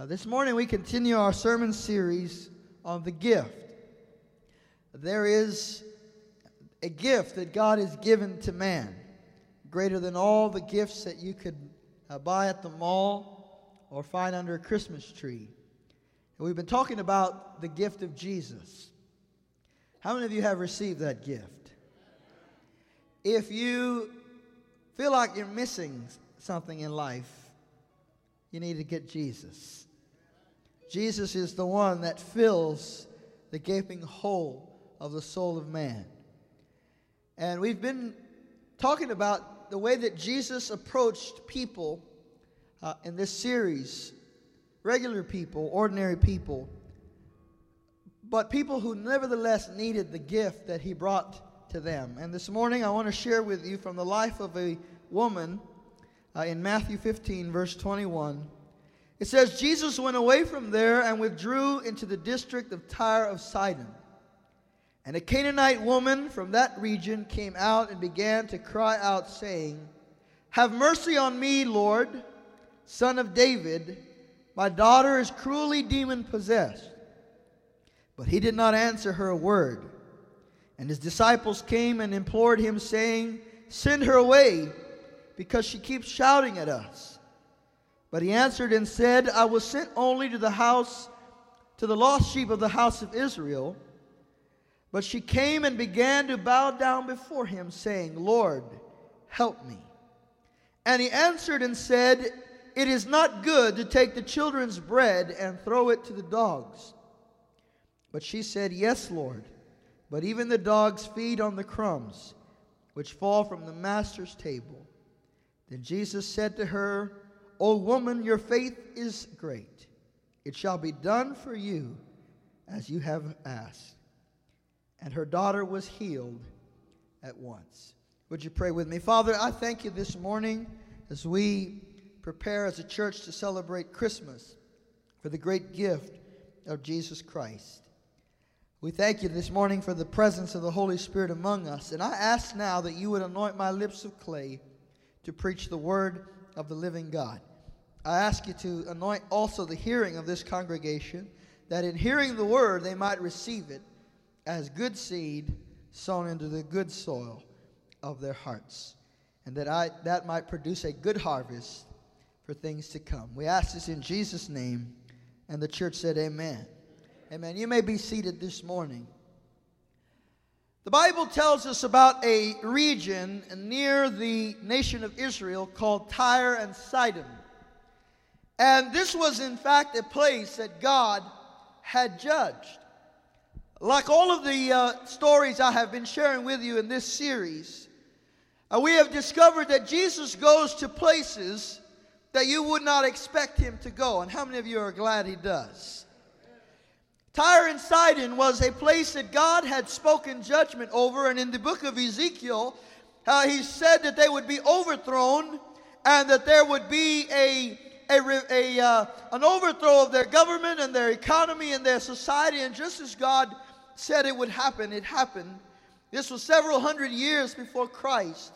Uh, this morning we continue our sermon series on the gift. There is a gift that God has given to man, greater than all the gifts that you could uh, buy at the mall or find under a Christmas tree. And we've been talking about the gift of Jesus. How many of you have received that gift? If you feel like you're missing something in life, you need to get Jesus. Jesus is the one that fills the gaping hole of the soul of man. And we've been talking about the way that Jesus approached people uh, in this series regular people, ordinary people, but people who nevertheless needed the gift that he brought to them. And this morning I want to share with you from the life of a woman uh, in Matthew 15, verse 21. It says, Jesus went away from there and withdrew into the district of Tyre of Sidon. And a Canaanite woman from that region came out and began to cry out, saying, Have mercy on me, Lord, son of David. My daughter is cruelly demon possessed. But he did not answer her a word. And his disciples came and implored him, saying, Send her away, because she keeps shouting at us. But he answered and said, I was sent only to the house, to the lost sheep of the house of Israel. But she came and began to bow down before him, saying, Lord, help me. And he answered and said, It is not good to take the children's bread and throw it to the dogs. But she said, Yes, Lord, but even the dogs feed on the crumbs which fall from the master's table. Then Jesus said to her, O woman, your faith is great. It shall be done for you as you have asked. And her daughter was healed at once. Would you pray with me? Father, I thank you this morning as we prepare as a church to celebrate Christmas for the great gift of Jesus Christ. We thank you this morning for the presence of the Holy Spirit among us. And I ask now that you would anoint my lips of clay to preach the word of the living God. I ask you to anoint also the hearing of this congregation, that in hearing the word they might receive it as good seed sown into the good soil of their hearts, and that I, that might produce a good harvest for things to come. We ask this in Jesus' name, and the church said, Amen. Amen. You may be seated this morning. The Bible tells us about a region near the nation of Israel called Tyre and Sidon. And this was, in fact, a place that God had judged. Like all of the uh, stories I have been sharing with you in this series, uh, we have discovered that Jesus goes to places that you would not expect him to go. And how many of you are glad he does? Tyre and Sidon was a place that God had spoken judgment over, and in the book of Ezekiel, uh, he said that they would be overthrown and that there would be a a, a uh, an overthrow of their government and their economy and their society. And just as God said it would happen, it happened. This was several hundred years before Christ.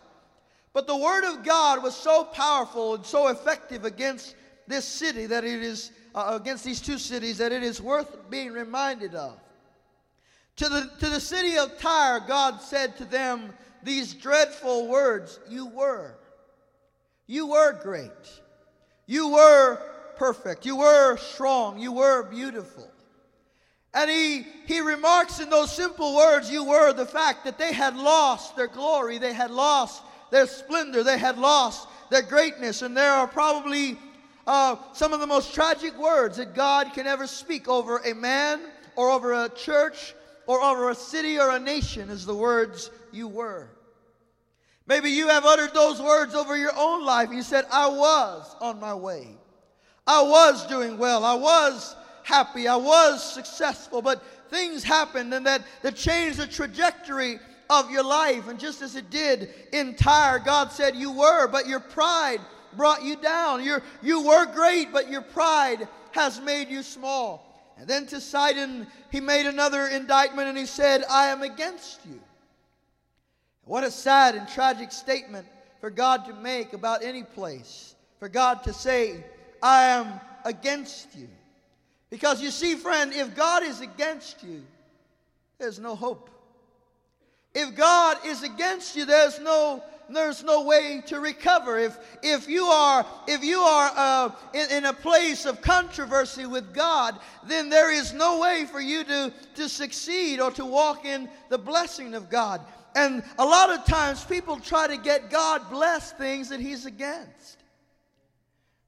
But the word of God was so powerful and so effective against this city that it is, uh, against these two cities, that it is worth being reminded of. To the, to the city of Tyre, God said to them these dreadful words You were. You were great. You were perfect. You were strong. You were beautiful. And he, he remarks in those simple words, you were the fact that they had lost their glory, they had lost their splendor, they had lost their greatness. And there are probably uh, some of the most tragic words that God can ever speak over a man or over a church or over a city or a nation is the words you were. Maybe you have uttered those words over your own life. You said, I was on my way. I was doing well. I was happy. I was successful. But things happened and that, that changed the trajectory of your life. And just as it did in Tyre, God said, You were, but your pride brought you down. You're, you were great, but your pride has made you small. And then to Sidon, he made another indictment and he said, I am against you. What a sad and tragic statement for God to make about any place. For God to say, I am against you. Because you see, friend, if God is against you, there's no hope. If God is against you, there's no there's no way to recover. If if you are if you are uh, in, in a place of controversy with God, then there is no way for you to to succeed or to walk in the blessing of God. And a lot of times people try to get God bless things that He's against.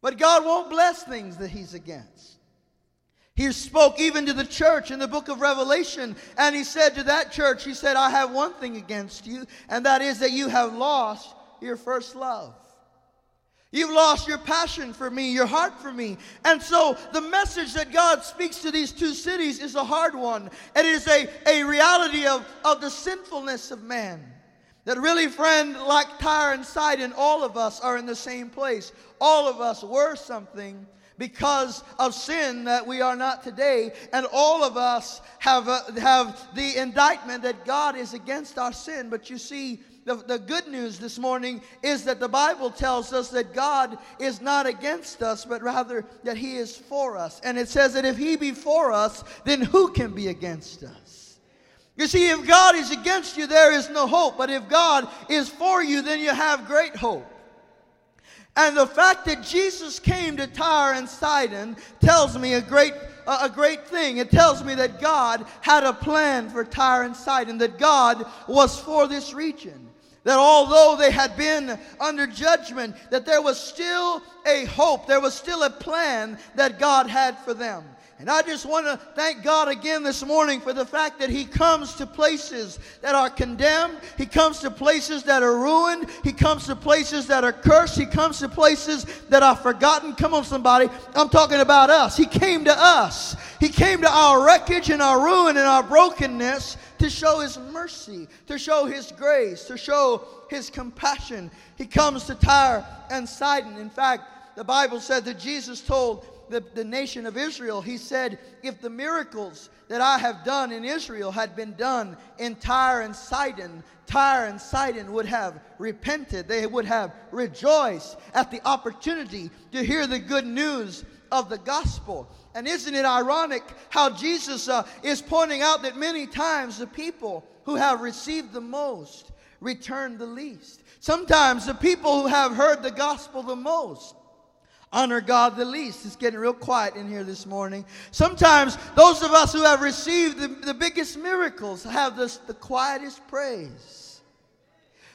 But God won't bless things that He's against. He spoke even to the church in the book of Revelation, and he said to that church, He said, I have one thing against you, and that is that you have lost your first love. You've lost your passion for me, your heart for me. And so the message that God speaks to these two cities is a hard one. It is a, a reality of, of the sinfulness of man. That really, friend, like Tyre and Sidon, all of us are in the same place. All of us were something because of sin that we are not today. And all of us have, uh, have the indictment that God is against our sin. But you see, the, the good news this morning is that the Bible tells us that God is not against us, but rather that He is for us. And it says that if He be for us, then who can be against us? You see, if God is against you, there is no hope. But if God is for you, then you have great hope. And the fact that Jesus came to Tyre and Sidon tells me a great, uh, a great thing. It tells me that God had a plan for Tyre and Sidon, that God was for this region. That although they had been under judgment, that there was still a hope, there was still a plan that God had for them. And I just want to thank God again this morning for the fact that He comes to places that are condemned. He comes to places that are ruined. He comes to places that are cursed. He comes to places that are forgotten. Come on, somebody. I'm talking about us. He came to us. He came to our wreckage and our ruin and our brokenness to show His mercy, to show His grace, to show His compassion. He comes to Tyre and Sidon. In fact, the Bible said that Jesus told the, the nation of Israel, he said, If the miracles that I have done in Israel had been done in Tyre and Sidon, Tyre and Sidon would have repented. They would have rejoiced at the opportunity to hear the good news of the gospel. And isn't it ironic how Jesus uh, is pointing out that many times the people who have received the most return the least? Sometimes the people who have heard the gospel the most honor God the least. It's getting real quiet in here this morning. Sometimes those of us who have received the, the biggest miracles have the quietest praise.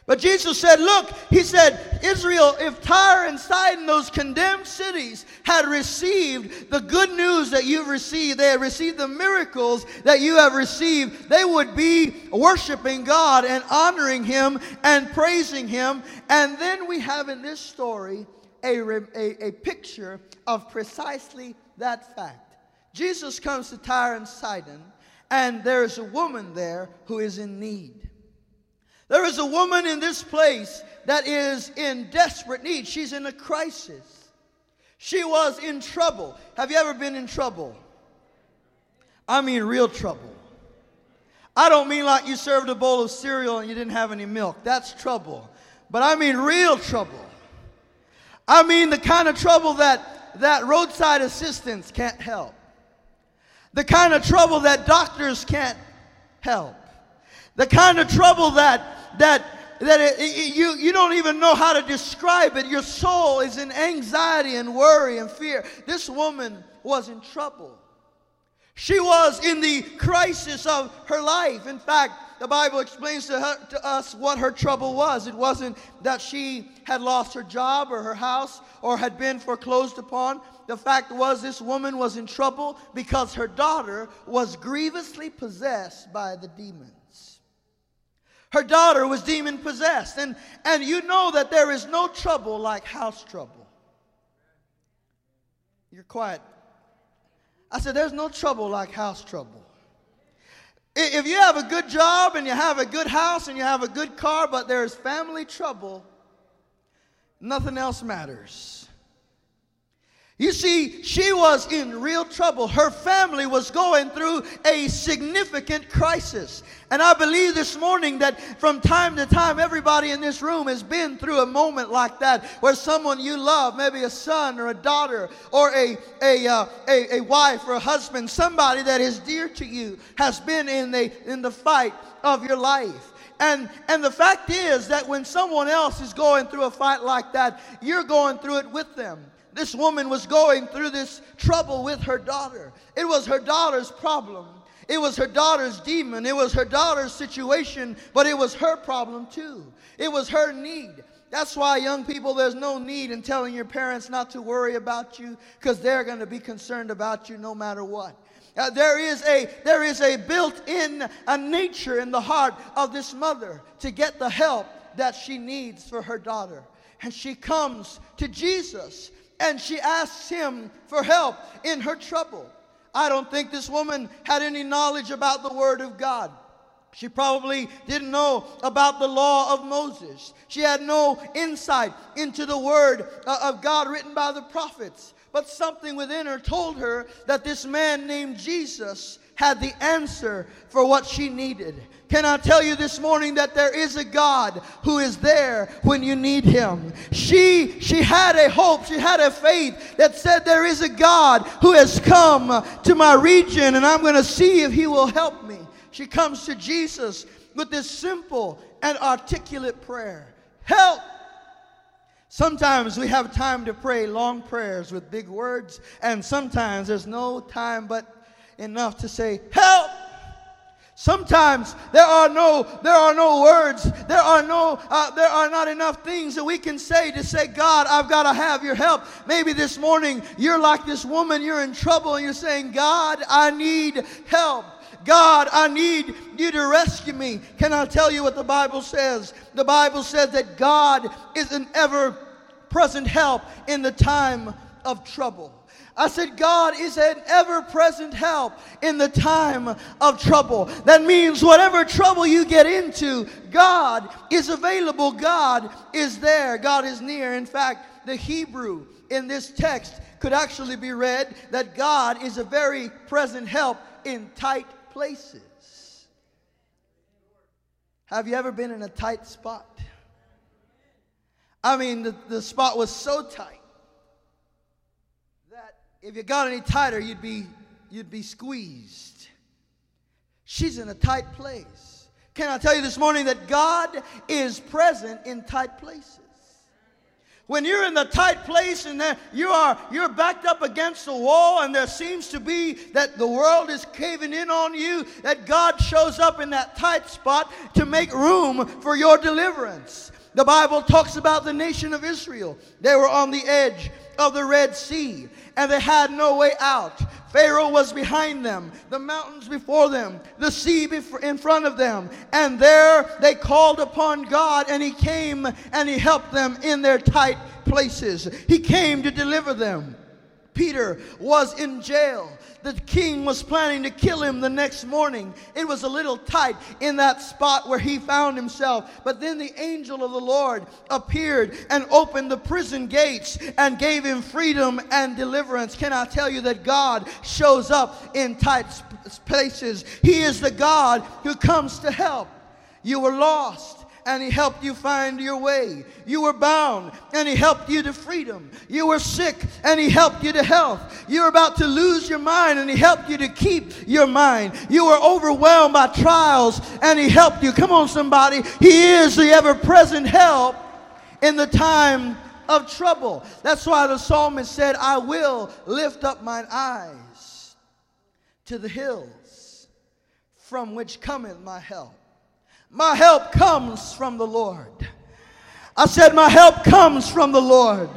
But Jesus said, Look, He said, Israel, if Tyre and Sidon, those condemned cities, had received the good news that you've received, they had received the miracles that you have received, they would be worshiping God and honoring Him and praising Him. And then we have in this story, a, a, a picture of precisely that fact. Jesus comes to Tyre and Sidon, and there is a woman there who is in need. There is a woman in this place that is in desperate need. She's in a crisis. She was in trouble. Have you ever been in trouble? I mean, real trouble. I don't mean like you served a bowl of cereal and you didn't have any milk. That's trouble. But I mean real trouble. I mean, the kind of trouble that, that roadside assistance can't help. The kind of trouble that doctors can't help. The kind of trouble that, that, that it, it, you, you don't even know how to describe it. Your soul is in anxiety and worry and fear. This woman was in trouble. She was in the crisis of her life. In fact, the Bible explains to, her, to us what her trouble was. It wasn't that she had lost her job or her house or had been foreclosed upon. The fact was, this woman was in trouble because her daughter was grievously possessed by the demons. Her daughter was demon possessed. And, and you know that there is no trouble like house trouble. You're quiet. I said, There's no trouble like house trouble. If you have a good job and you have a good house and you have a good car, but there's family trouble, nothing else matters. You see, she was in real trouble. Her family was going through a significant crisis. And I believe this morning that from time to time, everybody in this room has been through a moment like that where someone you love, maybe a son or a daughter or a, a, uh, a, a wife or a husband, somebody that is dear to you, has been in the, in the fight of your life. And, and the fact is that when someone else is going through a fight like that, you're going through it with them. This woman was going through this trouble with her daughter. It was her daughter's problem. It was her daughter's demon. It was her daughter's situation, but it was her problem too. It was her need. That's why, young people, there's no need in telling your parents not to worry about you because they're going to be concerned about you no matter what. Uh, there is a there is a built-in a nature in the heart of this mother to get the help that she needs for her daughter and she comes to Jesus and she asks him for help in her trouble. I don't think this woman had any knowledge about the Word of God. She probably didn't know about the law of Moses. She had no insight into the Word uh, of God written by the prophets. But something within her told her that this man named Jesus had the answer for what she needed. Can I tell you this morning that there is a God who is there when you need him? She she had a hope, she had a faith that said there is a God who has come to my region and I'm going to see if he will help me. She comes to Jesus with this simple and articulate prayer. Help Sometimes we have time to pray long prayers with big words, and sometimes there's no time but enough to say, Help! Sometimes there are no there are no words. There are no uh, there are not enough things that we can say to say, God, I've got to have your help. Maybe this morning you're like this woman, you're in trouble, and you're saying, God, I need help. God, I need you to rescue me. Can I tell you what the Bible says? The Bible says that God is an ever present help in the time of trouble. I said, God is an ever present help in the time of trouble. That means whatever trouble you get into, God is available. God is there. God is near. In fact, the Hebrew in this text could actually be read that God is a very present help in tight places. Have you ever been in a tight spot? I mean, the, the spot was so tight if you got any tighter, you'd be, you'd be squeezed. She's in a tight place. Can I tell you this morning that God is present in tight places? When you're in the tight place and you are you're backed up against the wall and there seems to be that the world is caving in on you, that God shows up in that tight spot to make room for your deliverance. The Bible talks about the nation of Israel. They were on the edge of the Red Sea and they had no way out. Pharaoh was behind them, the mountains before them, the sea in front of them. And there they called upon God, and He came and He helped them in their tight places. He came to deliver them. Peter was in jail. The king was planning to kill him the next morning. It was a little tight in that spot where he found himself. But then the angel of the Lord appeared and opened the prison gates and gave him freedom and deliverance. Can I tell you that God shows up in tight places? He is the God who comes to help. You were lost and He helped you find your way. You were bound and He helped you to freedom. You were sick and He helped you to health. You were about to lose your mind and He helped you to keep your mind. You were overwhelmed by trials and He helped you. Come on, somebody. He is the ever present help in the time of trouble. That's why the psalmist said, I will lift up mine eyes to the hills from which cometh my help. My help comes from the Lord. I said, My help comes from the Lord.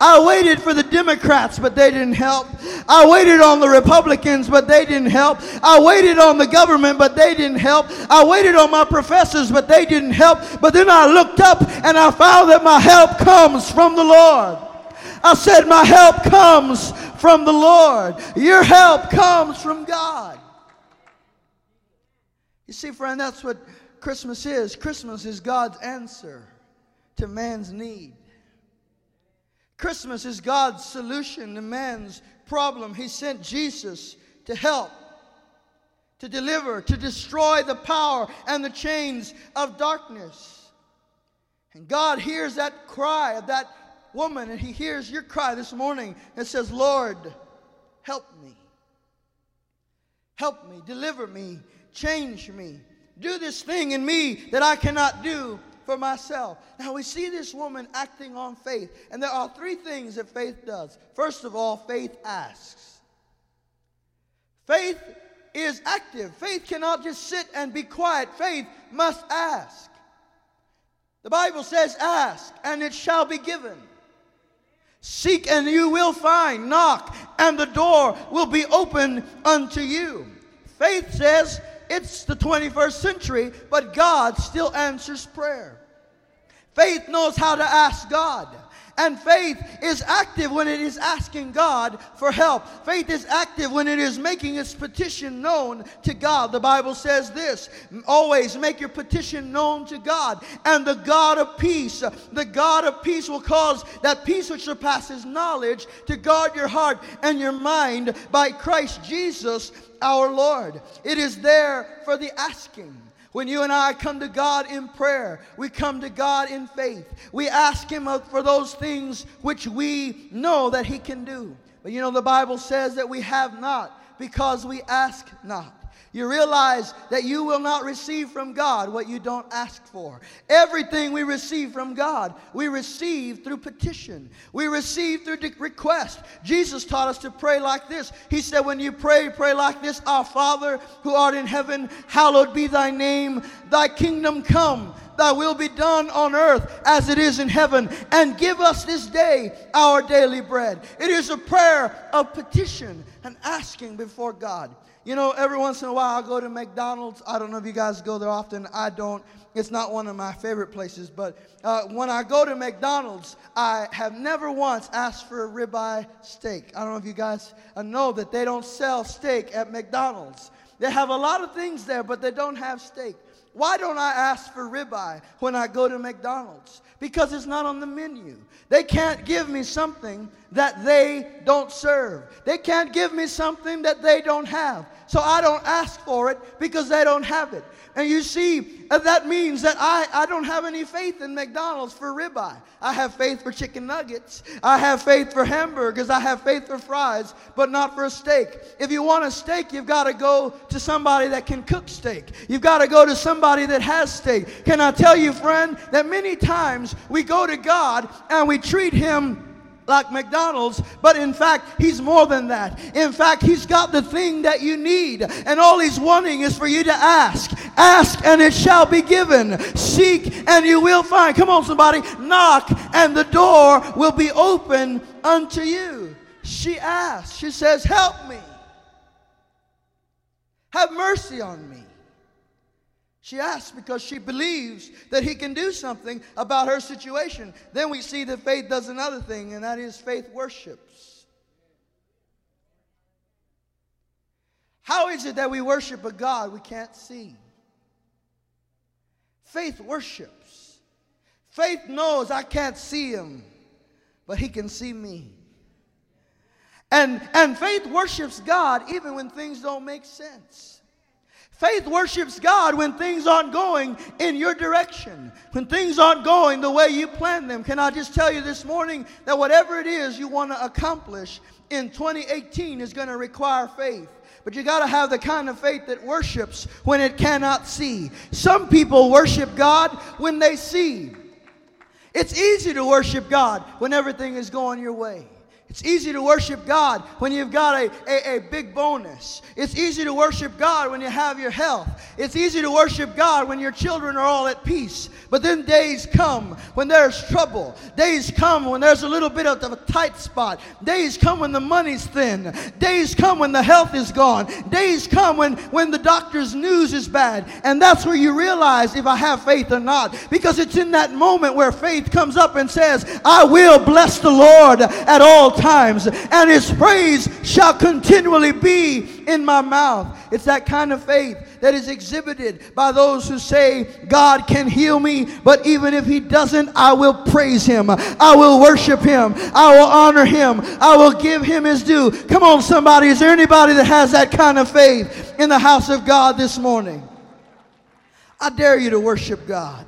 I waited for the Democrats, but they didn't help. I waited on the Republicans, but they didn't help. I waited on the government, but they didn't help. I waited on my professors, but they didn't help. But then I looked up and I found that my help comes from the Lord. I said, My help comes from the Lord. Your help comes from God. You see, friend, that's what Christmas is. Christmas is God's answer to man's need. Christmas is God's solution to man's problem. He sent Jesus to help, to deliver, to destroy the power and the chains of darkness. And God hears that cry of that woman, and He hears your cry this morning and says, Lord, help me. Help me, deliver me, change me. Do this thing in me that I cannot do for myself. Now we see this woman acting on faith, and there are three things that faith does. First of all, faith asks. Faith is active. Faith cannot just sit and be quiet. Faith must ask. The Bible says, Ask, and it shall be given. Seek, and you will find. Knock, and the door will be open unto you. Faith says, it's the 21st century, but God still answers prayer. Faith knows how to ask God. And faith is active when it is asking God for help. Faith is active when it is making its petition known to God. The Bible says this always make your petition known to God. And the God of peace, the God of peace will cause that peace which surpasses knowledge to guard your heart and your mind by Christ Jesus our Lord. It is there for the asking. When you and I come to God in prayer, we come to God in faith. We ask Him for those things which we know that He can do. But you know, the Bible says that we have not because we ask not you realize that you will not receive from God what you don't ask for. Everything we receive from God, we receive through petition. We receive through request. Jesus taught us to pray like this. He said, When you pray, pray like this Our Father who art in heaven, hallowed be thy name, thy kingdom come. Thy will be done on earth as it is in heaven. And give us this day our daily bread. It is a prayer of petition and asking before God. You know, every once in a while I go to McDonald's. I don't know if you guys go there often. I don't. It's not one of my favorite places. But uh, when I go to McDonald's, I have never once asked for a ribeye steak. I don't know if you guys uh, know that they don't sell steak at McDonald's. They have a lot of things there, but they don't have steak. Why don't I ask for ribeye when I go to McDonald's? Because it's not on the menu. They can't give me something that they don't serve. They can't give me something that they don't have. So I don't ask for it because they don't have it. And you see, uh, that means that I, I don't have any faith in McDonald's for ribeye. I have faith for chicken nuggets. I have faith for hamburgers. I have faith for fries, but not for a steak. If you want a steak, you've got to go to somebody that can cook steak. You've got to go to somebody that has steak. Can I tell you, friend, that many times we go to God and we treat Him like McDonald's, but in fact, he's more than that. In fact, he's got the thing that you need, and all he's wanting is for you to ask. Ask, and it shall be given. Seek, and you will find. Come on, somebody. Knock, and the door will be open unto you. She asks, she says, Help me. Have mercy on me. She asks because she believes that he can do something about her situation. Then we see that faith does another thing, and that is faith worships. How is it that we worship a God we can't see? Faith worships. Faith knows I can't see him, but he can see me. And, and faith worships God even when things don't make sense. Faith worships God when things aren't going in your direction, when things aren't going the way you planned them. Can I just tell you this morning that whatever it is you want to accomplish in 2018 is going to require faith. But you got to have the kind of faith that worships when it cannot see. Some people worship God when they see. It's easy to worship God when everything is going your way. It's easy to worship God when you've got a, a, a, big bonus. It's easy to worship God when you have your health. It's easy to worship God when your children are all at peace. But then days come when there's trouble. Days come when there's a little bit of a tight spot. Days come when the money's thin. Days come when the health is gone. Days come when, when the doctor's news is bad. And that's where you realize if I have faith or not. Because it's in that moment where faith comes up and says, I will bless the Lord at all times times, and his praise shall continually be in my mouth. It's that kind of faith that is exhibited by those who say, God can heal me, but even if he doesn't, I will praise him. I will worship him. I will honor him. I will give him his due. Come on, somebody. Is there anybody that has that kind of faith in the house of God this morning? I dare you to worship God.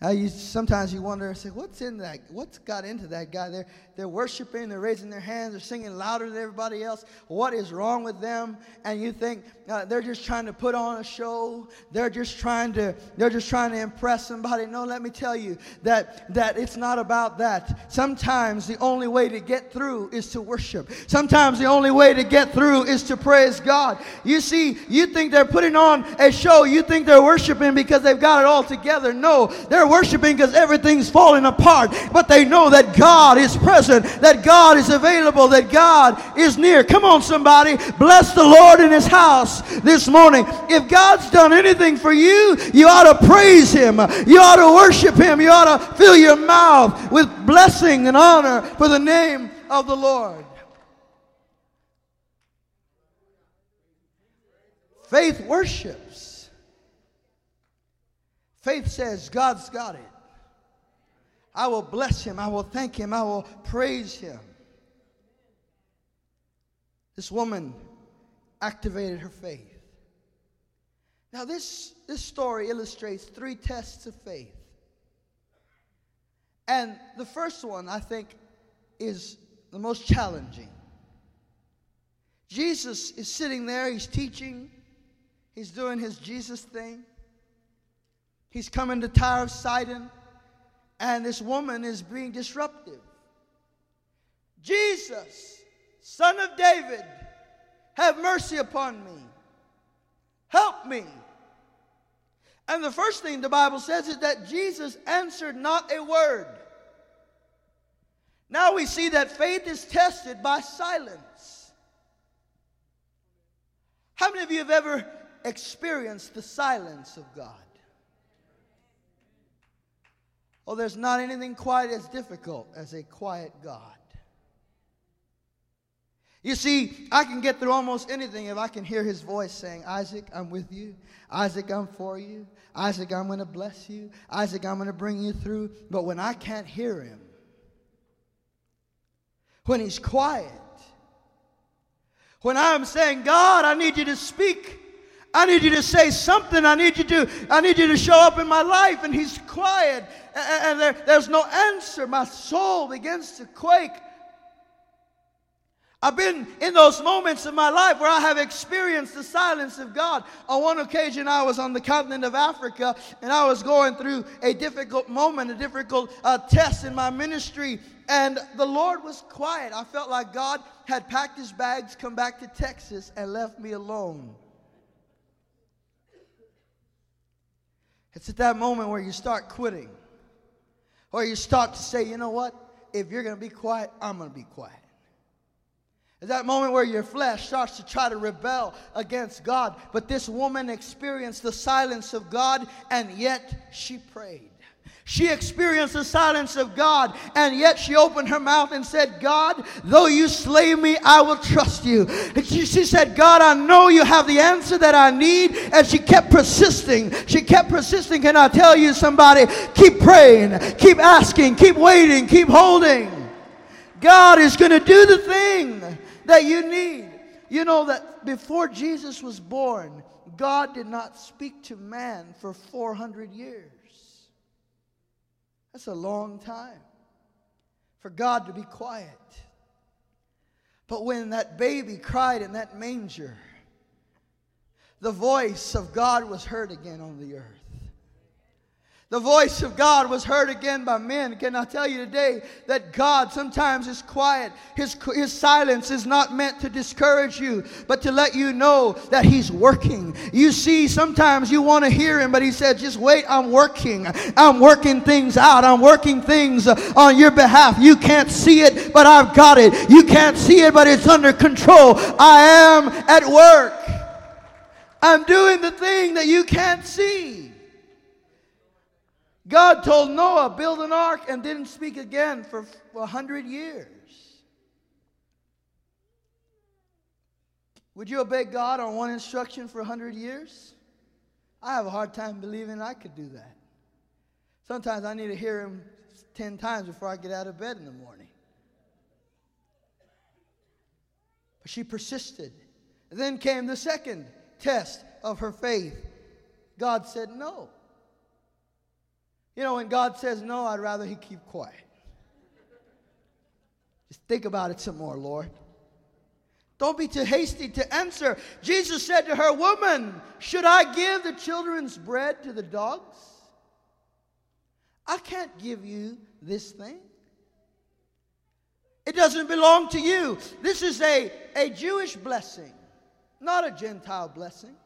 How you sometimes you wonder say, what's in that? What's got into that guy? They're they're worshiping, they're raising their hands, they're singing louder than everybody else. What is wrong with them? And you think uh, they're just trying to put on a show. They're just trying to they're just trying to impress somebody. No, let me tell you that that it's not about that. Sometimes the only way to get through is to worship. Sometimes the only way to get through is to praise God. You see, you think they're putting on a show. You think they're worshiping because they've got it all together. No, they're worshiping because everything's falling apart. But they know that God is present, that God is available, that God is near. Come on, somebody. Bless the Lord in his house this morning. If God's done anything for you, you ought to praise him. You ought to worship him. You ought to fill your mouth with blessing and honor for the name of the Lord. Faith worship. Faith says, God's got it. I will bless him. I will thank him. I will praise him. This woman activated her faith. Now, this, this story illustrates three tests of faith. And the first one, I think, is the most challenging. Jesus is sitting there, he's teaching, he's doing his Jesus thing. He's coming to Tyre of Sidon, and this woman is being disruptive. Jesus, son of David, have mercy upon me. Help me. And the first thing the Bible says is that Jesus answered not a word. Now we see that faith is tested by silence. How many of you have ever experienced the silence of God? Oh, there's not anything quite as difficult as a quiet God. You see, I can get through almost anything if I can hear his voice saying, Isaac, I'm with you. Isaac, I'm for you. Isaac, I'm going to bless you. Isaac, I'm going to bring you through. But when I can't hear him, when he's quiet, when I'm saying, God, I need you to speak, I need you to say something. I need you to, I need you to show up in my life. And he's quiet and there, there's no answer. My soul begins to quake. I've been in those moments in my life where I have experienced the silence of God. On one occasion, I was on the continent of Africa and I was going through a difficult moment, a difficult uh, test in my ministry, and the Lord was quiet. I felt like God had packed his bags, come back to Texas, and left me alone. It's at that moment where you start quitting. Or you start to say, you know what? If you're going to be quiet, I'm going to be quiet. It's that moment where your flesh starts to try to rebel against God. But this woman experienced the silence of God, and yet she prayed. She experienced the silence of God, and yet she opened her mouth and said, God, though you slay me, I will trust you. She, she, said, God, I know you have the answer that I need. And she kept persisting. She kept persisting. Can I tell you, somebody, keep praying, keep asking, keep waiting, keep holding. God is going to do the thing that you need. You know that before Jesus was born, God did not speak to man for 400 years. That's a long time for God to be quiet. But when that baby cried in that manger, the voice of God was heard again on the earth. The voice of God was heard again by men. Can I tell you today that God sometimes is quiet? His, his silence is not meant to discourage you, but to let you know that He's working. You see, sometimes you want to hear Him, but He said, just wait, I'm working. I'm working things out. I'm working things on your behalf. You can't see it, but I've got it. You can't see it, but it's under control. I am at work. I'm doing the thing that you can't see. God told Noah, build an ark, and didn't speak again for a hundred years. Would you obey God on one instruction for a hundred years? I have a hard time believing I could do that. Sometimes I need to hear him 10 times before I get out of bed in the morning. But she persisted. Then came the second test of her faith. God said no. You know, when God says no, I'd rather He keep quiet. Just think about it some more, Lord. Don't be too hasty to answer. Jesus said to her, Woman, should I give the children's bread to the dogs? I can't give you this thing. It doesn't belong to you. This is a, a Jewish blessing, not a Gentile blessing.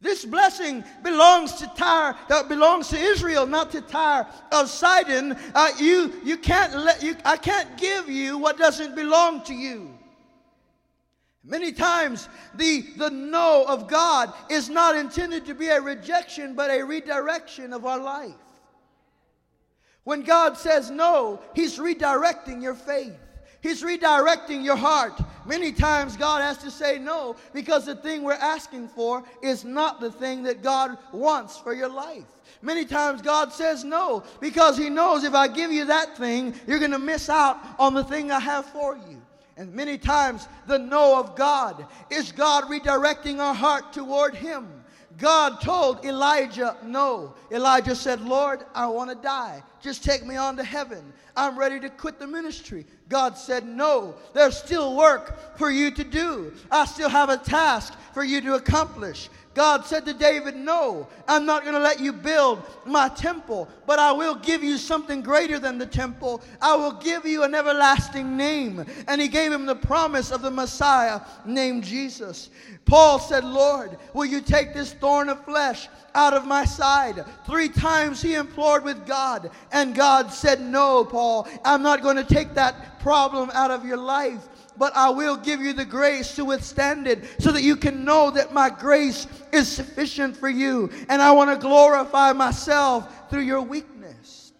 This blessing belongs to Tyre, that belongs to Israel, not to Tyre of Sidon. Uh, you, you can't let you, I can't give you what doesn't belong to you. Many times, the, the no of God is not intended to be a rejection, but a redirection of our life. When God says no, He's redirecting your faith. He's redirecting your heart. Many times God has to say no because the thing we're asking for is not the thing that God wants for your life. Many times God says no because He knows if I give you that thing, you're going to miss out on the thing I have for you. And many times the no of God is God redirecting our heart toward Him. God told Elijah no. Elijah said, Lord, I want to die. Just take me on to heaven. I'm ready to quit the ministry. God said, No, there's still work for you to do. I still have a task for you to accomplish. God said to David, No, I'm not going to let you build my temple, but I will give you something greater than the temple. I will give you an everlasting name. And he gave him the promise of the Messiah named Jesus. Paul said, Lord, will you take this thorn of flesh out of my side? Three times he implored with God, and God said, No, Paul, I'm not going to take that problem out of your life but I will give you the grace to withstand it so that you can know that my grace is sufficient for you. And I want to glorify myself through your weakness.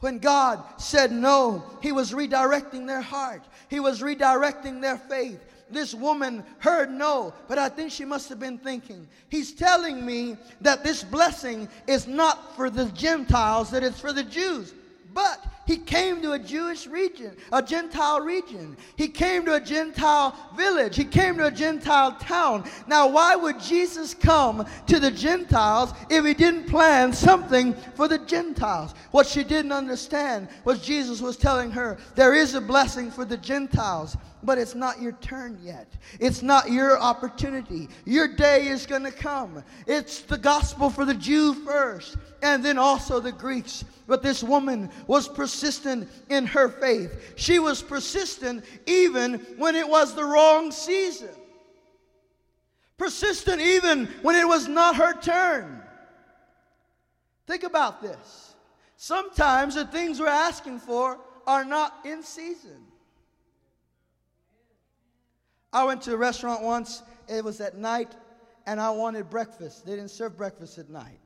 When God said no, He was redirecting their heart, He was redirecting their faith. This woman heard no, but I think she must have been thinking, He's telling me that this blessing is not for the Gentiles, that it's for the Jews. But he came to a Jewish region, a Gentile region. He came to a Gentile village. He came to a Gentile town. Now, why would Jesus come to the Gentiles if he didn't plan something for the Gentiles? What she didn't understand was Jesus was telling her there is a blessing for the Gentiles but it's not your turn yet. It's not your opportunity. Your day is going to come. It's the gospel for the Jew first, and then also the Greeks. But this woman was persistent in her faith. She was persistent even when it was the wrong season. Persistent even when it was not her turn. Think about this. Sometimes the things we're asking for are not in season. I went to a restaurant once, it was at night, and I wanted breakfast. They didn't serve breakfast at night.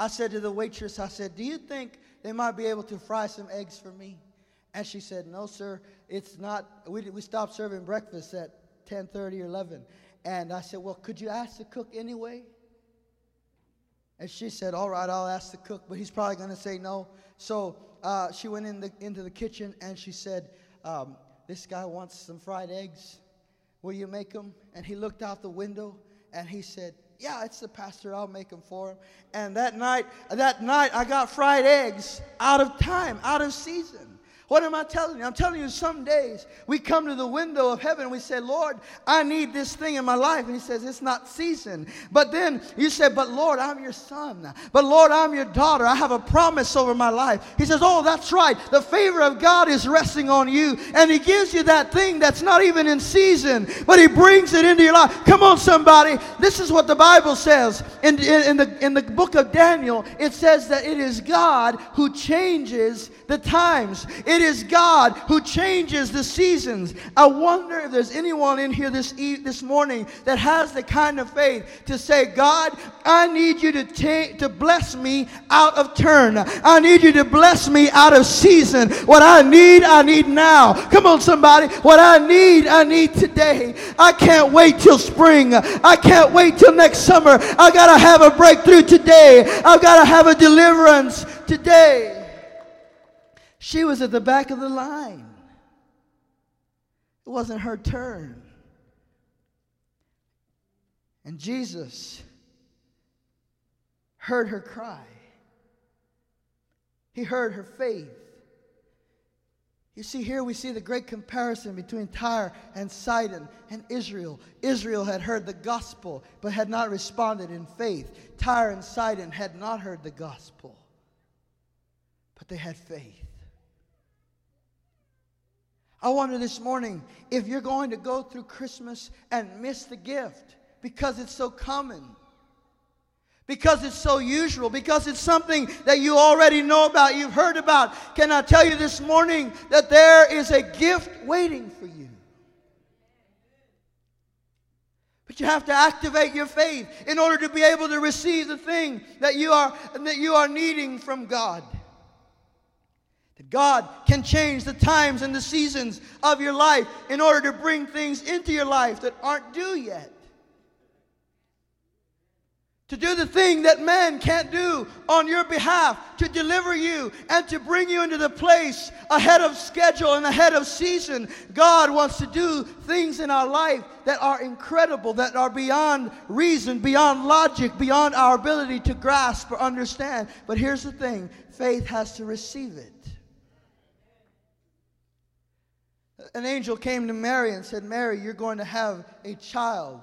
I said to the waitress, I said, Do you think they might be able to fry some eggs for me? And she said, No, sir, it's not. We, we stopped serving breakfast at 10:30 or 11. And I said, Well, could you ask the cook anyway? And she said, All right, I'll ask the cook, but he's probably going to say no. So uh, she went in the, into the kitchen and she said, um, This guy wants some fried eggs. Will you make them? And he looked out the window and he said, yeah, it's the pastor. I'll make them for him. And that night, that night, I got fried eggs out of time, out of season. What am I telling you? I'm telling you, some days we come to the window of heaven and we say, Lord, I need this thing in my life. And He says, It's not season. But then you say, But Lord, I'm your son. But Lord, I'm your daughter. I have a promise over my life. He says, Oh, that's right. The favor of God is resting on you. And He gives you that thing that's not even in season, but He brings it into your life. Come on, somebody. This is what the Bible says. In, in, in the, in the book of Daniel, it says that it is God who changes the times. It It is God who changes the seasons. I wonder if there's anyone in here this, e- this morning that has the kind of faith to say, God, I need you to, ta- to bless me out of turn. I need you to bless me out of season. What I need, I need now. Come on, somebody. What I need, I need today. I can't wait till spring. I can't wait till next summer. I got to have a breakthrough today. I've got to have a deliverance today. She was at the back of the line. It wasn't her turn. And Jesus heard her cry. He heard her faith. You see, here we see the great comparison between Tyre and Sidon and Israel. Israel had heard the gospel but had not responded in faith. Tyre and Sidon had not heard the gospel, but they had faith. I wonder this morning if you're going to go through Christmas and miss the gift because it's so common, because it's so usual, because it's something that you already know about, you've heard about. Can I tell you this morning that there is a gift waiting for you? But you have to activate your faith in order to be able to receive the thing that you are, that you are needing from God. That God can change the times and the seasons of your life in order to bring things into your life that aren't due yet. To do the thing that man can't do on your behalf, to deliver you and to bring you into the place ahead of schedule and ahead of season. God wants to do things in our life that are incredible, that are beyond reason, beyond logic, beyond our ability to grasp or understand. But here's the thing faith has to receive it. An angel came to Mary and said, Mary, you're going to have a child.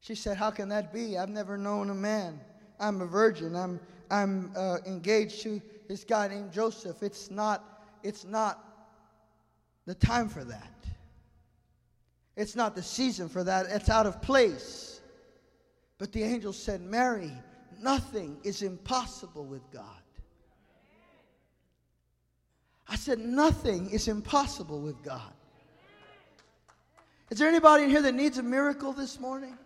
She said, How can that be? I've never known a man. I'm a virgin. I'm, I'm uh, engaged to this guy named Joseph. It's not, it's not the time for that. It's not the season for that. It's out of place. But the angel said, Mary, nothing is impossible with God. I said, nothing is impossible with God. Is there anybody in here that needs a miracle this morning?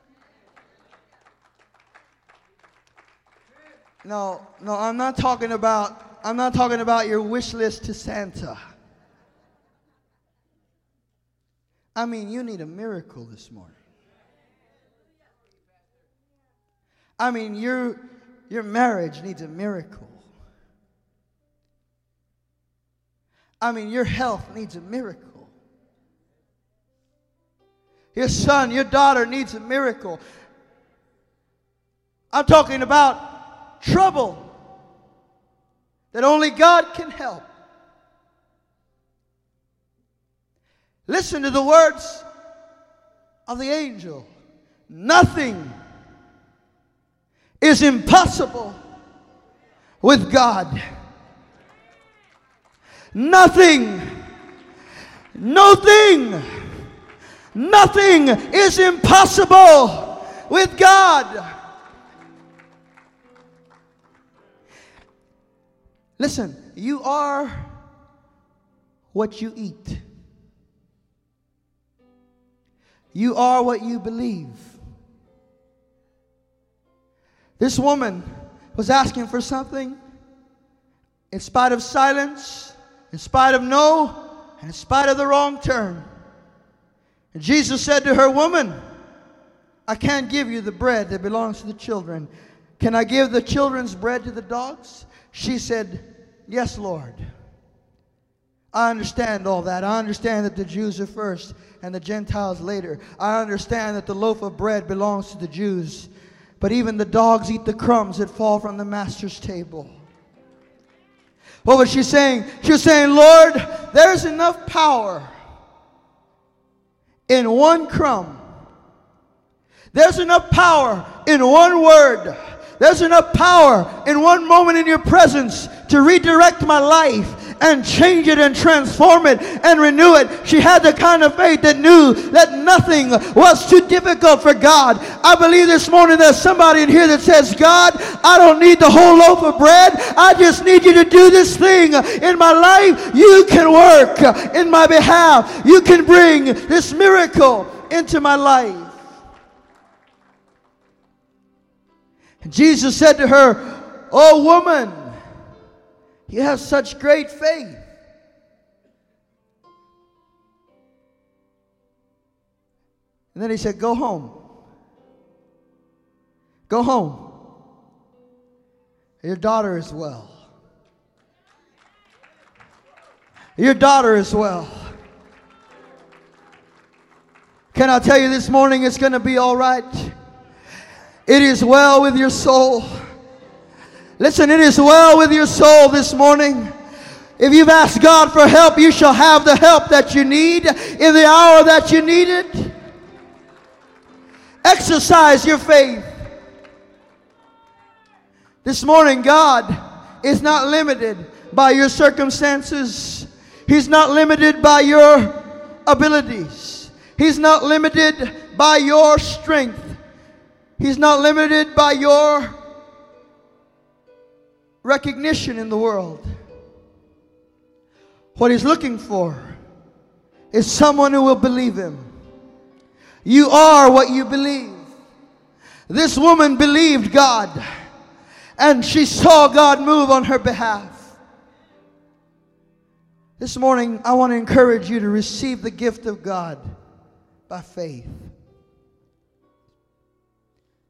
No, no, I'm not talking about I'm not talking about your wish list to Santa. I mean, you need a miracle this morning. I mean, your your marriage needs a miracle. I mean, your health needs a miracle. Your son, your daughter needs a miracle. I'm talking about trouble that only God can help. Listen to the words of the angel. Nothing is impossible with God. Nothing, nothing, nothing is impossible with God. Listen, you are what you eat. You are what you believe. This woman was asking for something. In spite of silence, in spite of no, and in spite of the wrong turn. And Jesus said to her, Woman, I can't give you the bread that belongs to the children. Can I give the children's bread to the dogs? She said, Yes, Lord. I understand all that. I understand that the Jews are first and the Gentiles later. I understand that the loaf of bread belongs to the Jews. But even the dogs eat the crumbs that fall from the master's table. What was she saying? She was saying, Lord, there's enough power in one crumb. There's enough power in one word. There's enough power in one moment in your presence to redirect my life and change it and transform it and renew it. She had the kind of faith that knew that nothing was too difficult for God. I believe this morning there's somebody in here that says, God, I don't need the whole loaf of bread. I just need you to do this thing in my life. You can work in my behalf. You can bring this miracle into my life. Jesus said to her, Oh woman, you have such great faith. And then he said, Go home. Go home. Your daughter is well. Your daughter is well. Can I tell you this morning it's going to be all right? It is well with your soul. Listen, it is well with your soul this morning. If you've asked God for help, you shall have the help that you need in the hour that you need it. Exercise your faith. This morning, God is not limited by your circumstances, He's not limited by your abilities, He's not limited by your strength. He's not limited by your recognition in the world. What he's looking for is someone who will believe him. You are what you believe. This woman believed God and she saw God move on her behalf. This morning, I want to encourage you to receive the gift of God by faith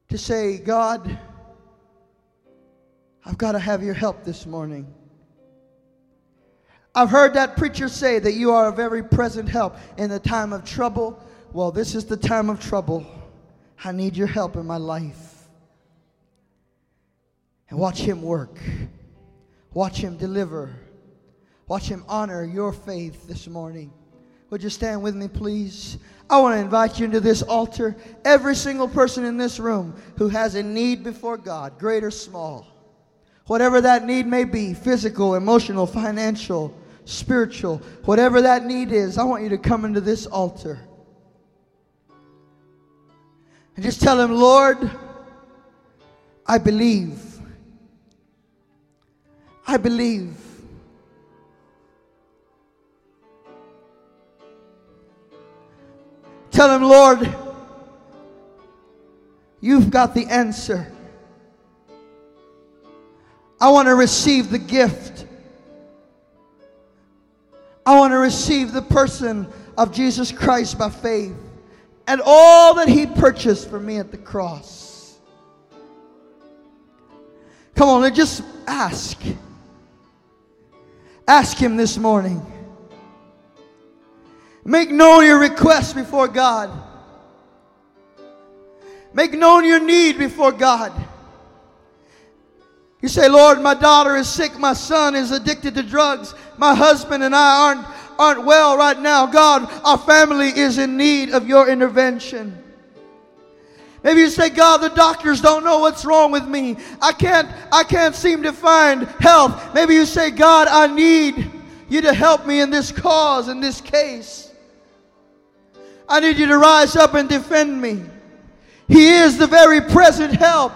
to say, God, I've got to have your help this morning. I've heard that preacher say that you are a very present help in the time of trouble. Well, this is the time of trouble. I need your help in my life. And watch him work. Watch him deliver. Watch him honor your faith this morning. Would you stand with me, please? I want to invite you into this altar. Every single person in this room who has a need before God, great or small, whatever that need may be physical, emotional, financial, spiritual, whatever that need is, I want you to come into this altar. And just tell him, Lord, I believe. I believe. Tell him, Lord, you've got the answer. I want to receive the gift. I want to receive the person of Jesus Christ by faith and all that he purchased for me at the cross. Come on, and just ask. Ask him this morning. Make known your request before God. Make known your need before God. You say, Lord, my daughter is sick. My son is addicted to drugs. My husband and I aren't, aren't well right now. God, our family is in need of your intervention. Maybe you say, God, the doctors don't know what's wrong with me. I can't, I can't seem to find health. Maybe you say, God, I need you to help me in this cause, in this case. I need you to rise up and defend me. He is the very present help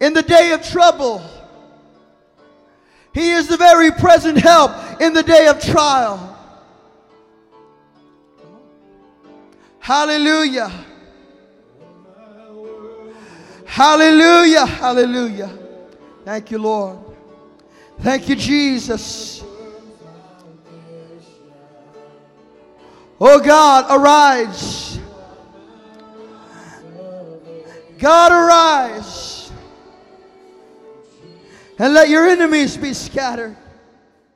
in the day of trouble. He is the very present help in the day of trial. Hallelujah. Hallelujah. Hallelujah. Thank you, Lord. Thank you, Jesus. Oh God, arise. God, arise. And let your enemies be scattered.